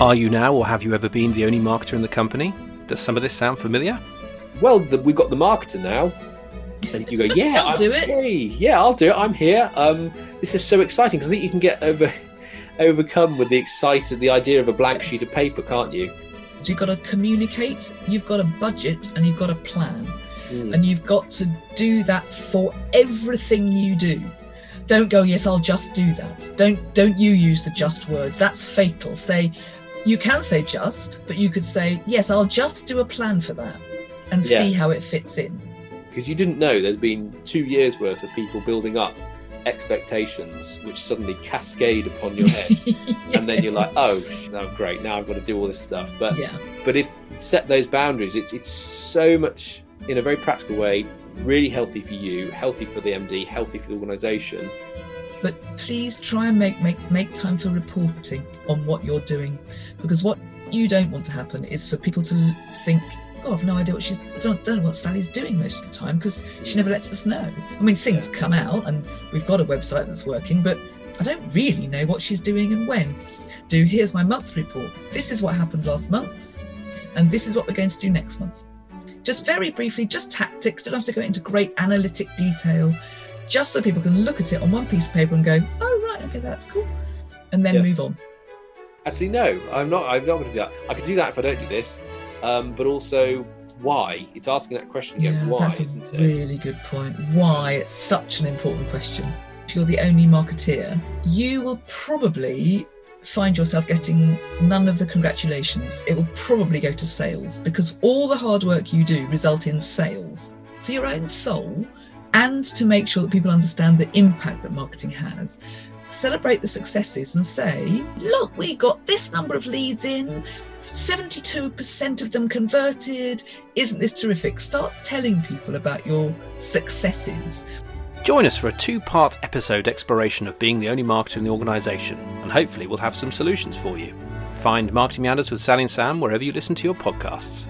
Are you now, or have you ever been, the only marketer in the company? Does some of this sound familiar? Well, the, we've got the marketer now. And you go, yeah, I'll I'm do it. Hey, yeah, I'll do it. I'm here. Um, this is so exciting because I think you can get over overcome with the excited the idea of a blank sheet of paper, can't you? You've got to communicate, you've got a budget, and you've got a plan. Mm. And you've got to do that for everything you do. Don't go, yes, I'll just do that. Don't don't you use the just word. That's fatal. Say you can say just, but you could say, yes, I'll just do a plan for that and Yeah. see how it fits in. because you didn't know there's been two years worth of people building up expectations which suddenly cascade upon your head and then you're like oh no great now i've got to do all this stuff but yeah. but if set those boundaries it's it's so much in a very practical way really healthy for you healthy for the md healthy for the organization but please try and make make make time for reporting on what you're doing. Because what you don't want to happen is for people to think oh i've no idea what she's don't, don't know what sally's doing most of the time because she never lets us know. I mean things come out and we've got a website that's working but i don't really know what she's doing and when. Do here's my month report. This is what happened last month and this is what we're going to do next month. Just very briefly just tactics. Don't have to go into great analytic detail just so people can look at it on one piece of paper and go, oh right, okay, that's cool, and then Yeah. move on. actually no i'm not i'm not going to do that i could do that if i don't do this um, but also why it's asking that question again yeah, why that's a isn't it really good point. Why? It's such an important question. If you're the only marketeer, you will probably find yourself getting none of the congratulations. It will probably go to sales because all the hard work you do result in sales for your own soul and to make sure that people understand the impact that marketing has. Celebrate the successes and say, look, we got this number of leads in, 72% of them converted. Isn't this terrific? Start telling people about your successes. Join us for a two part episode exploration of being the only marketer in the organisation, and hopefully we'll have some solutions for you. Find Marketing Meanders with Sally and Sam wherever you listen to your podcasts.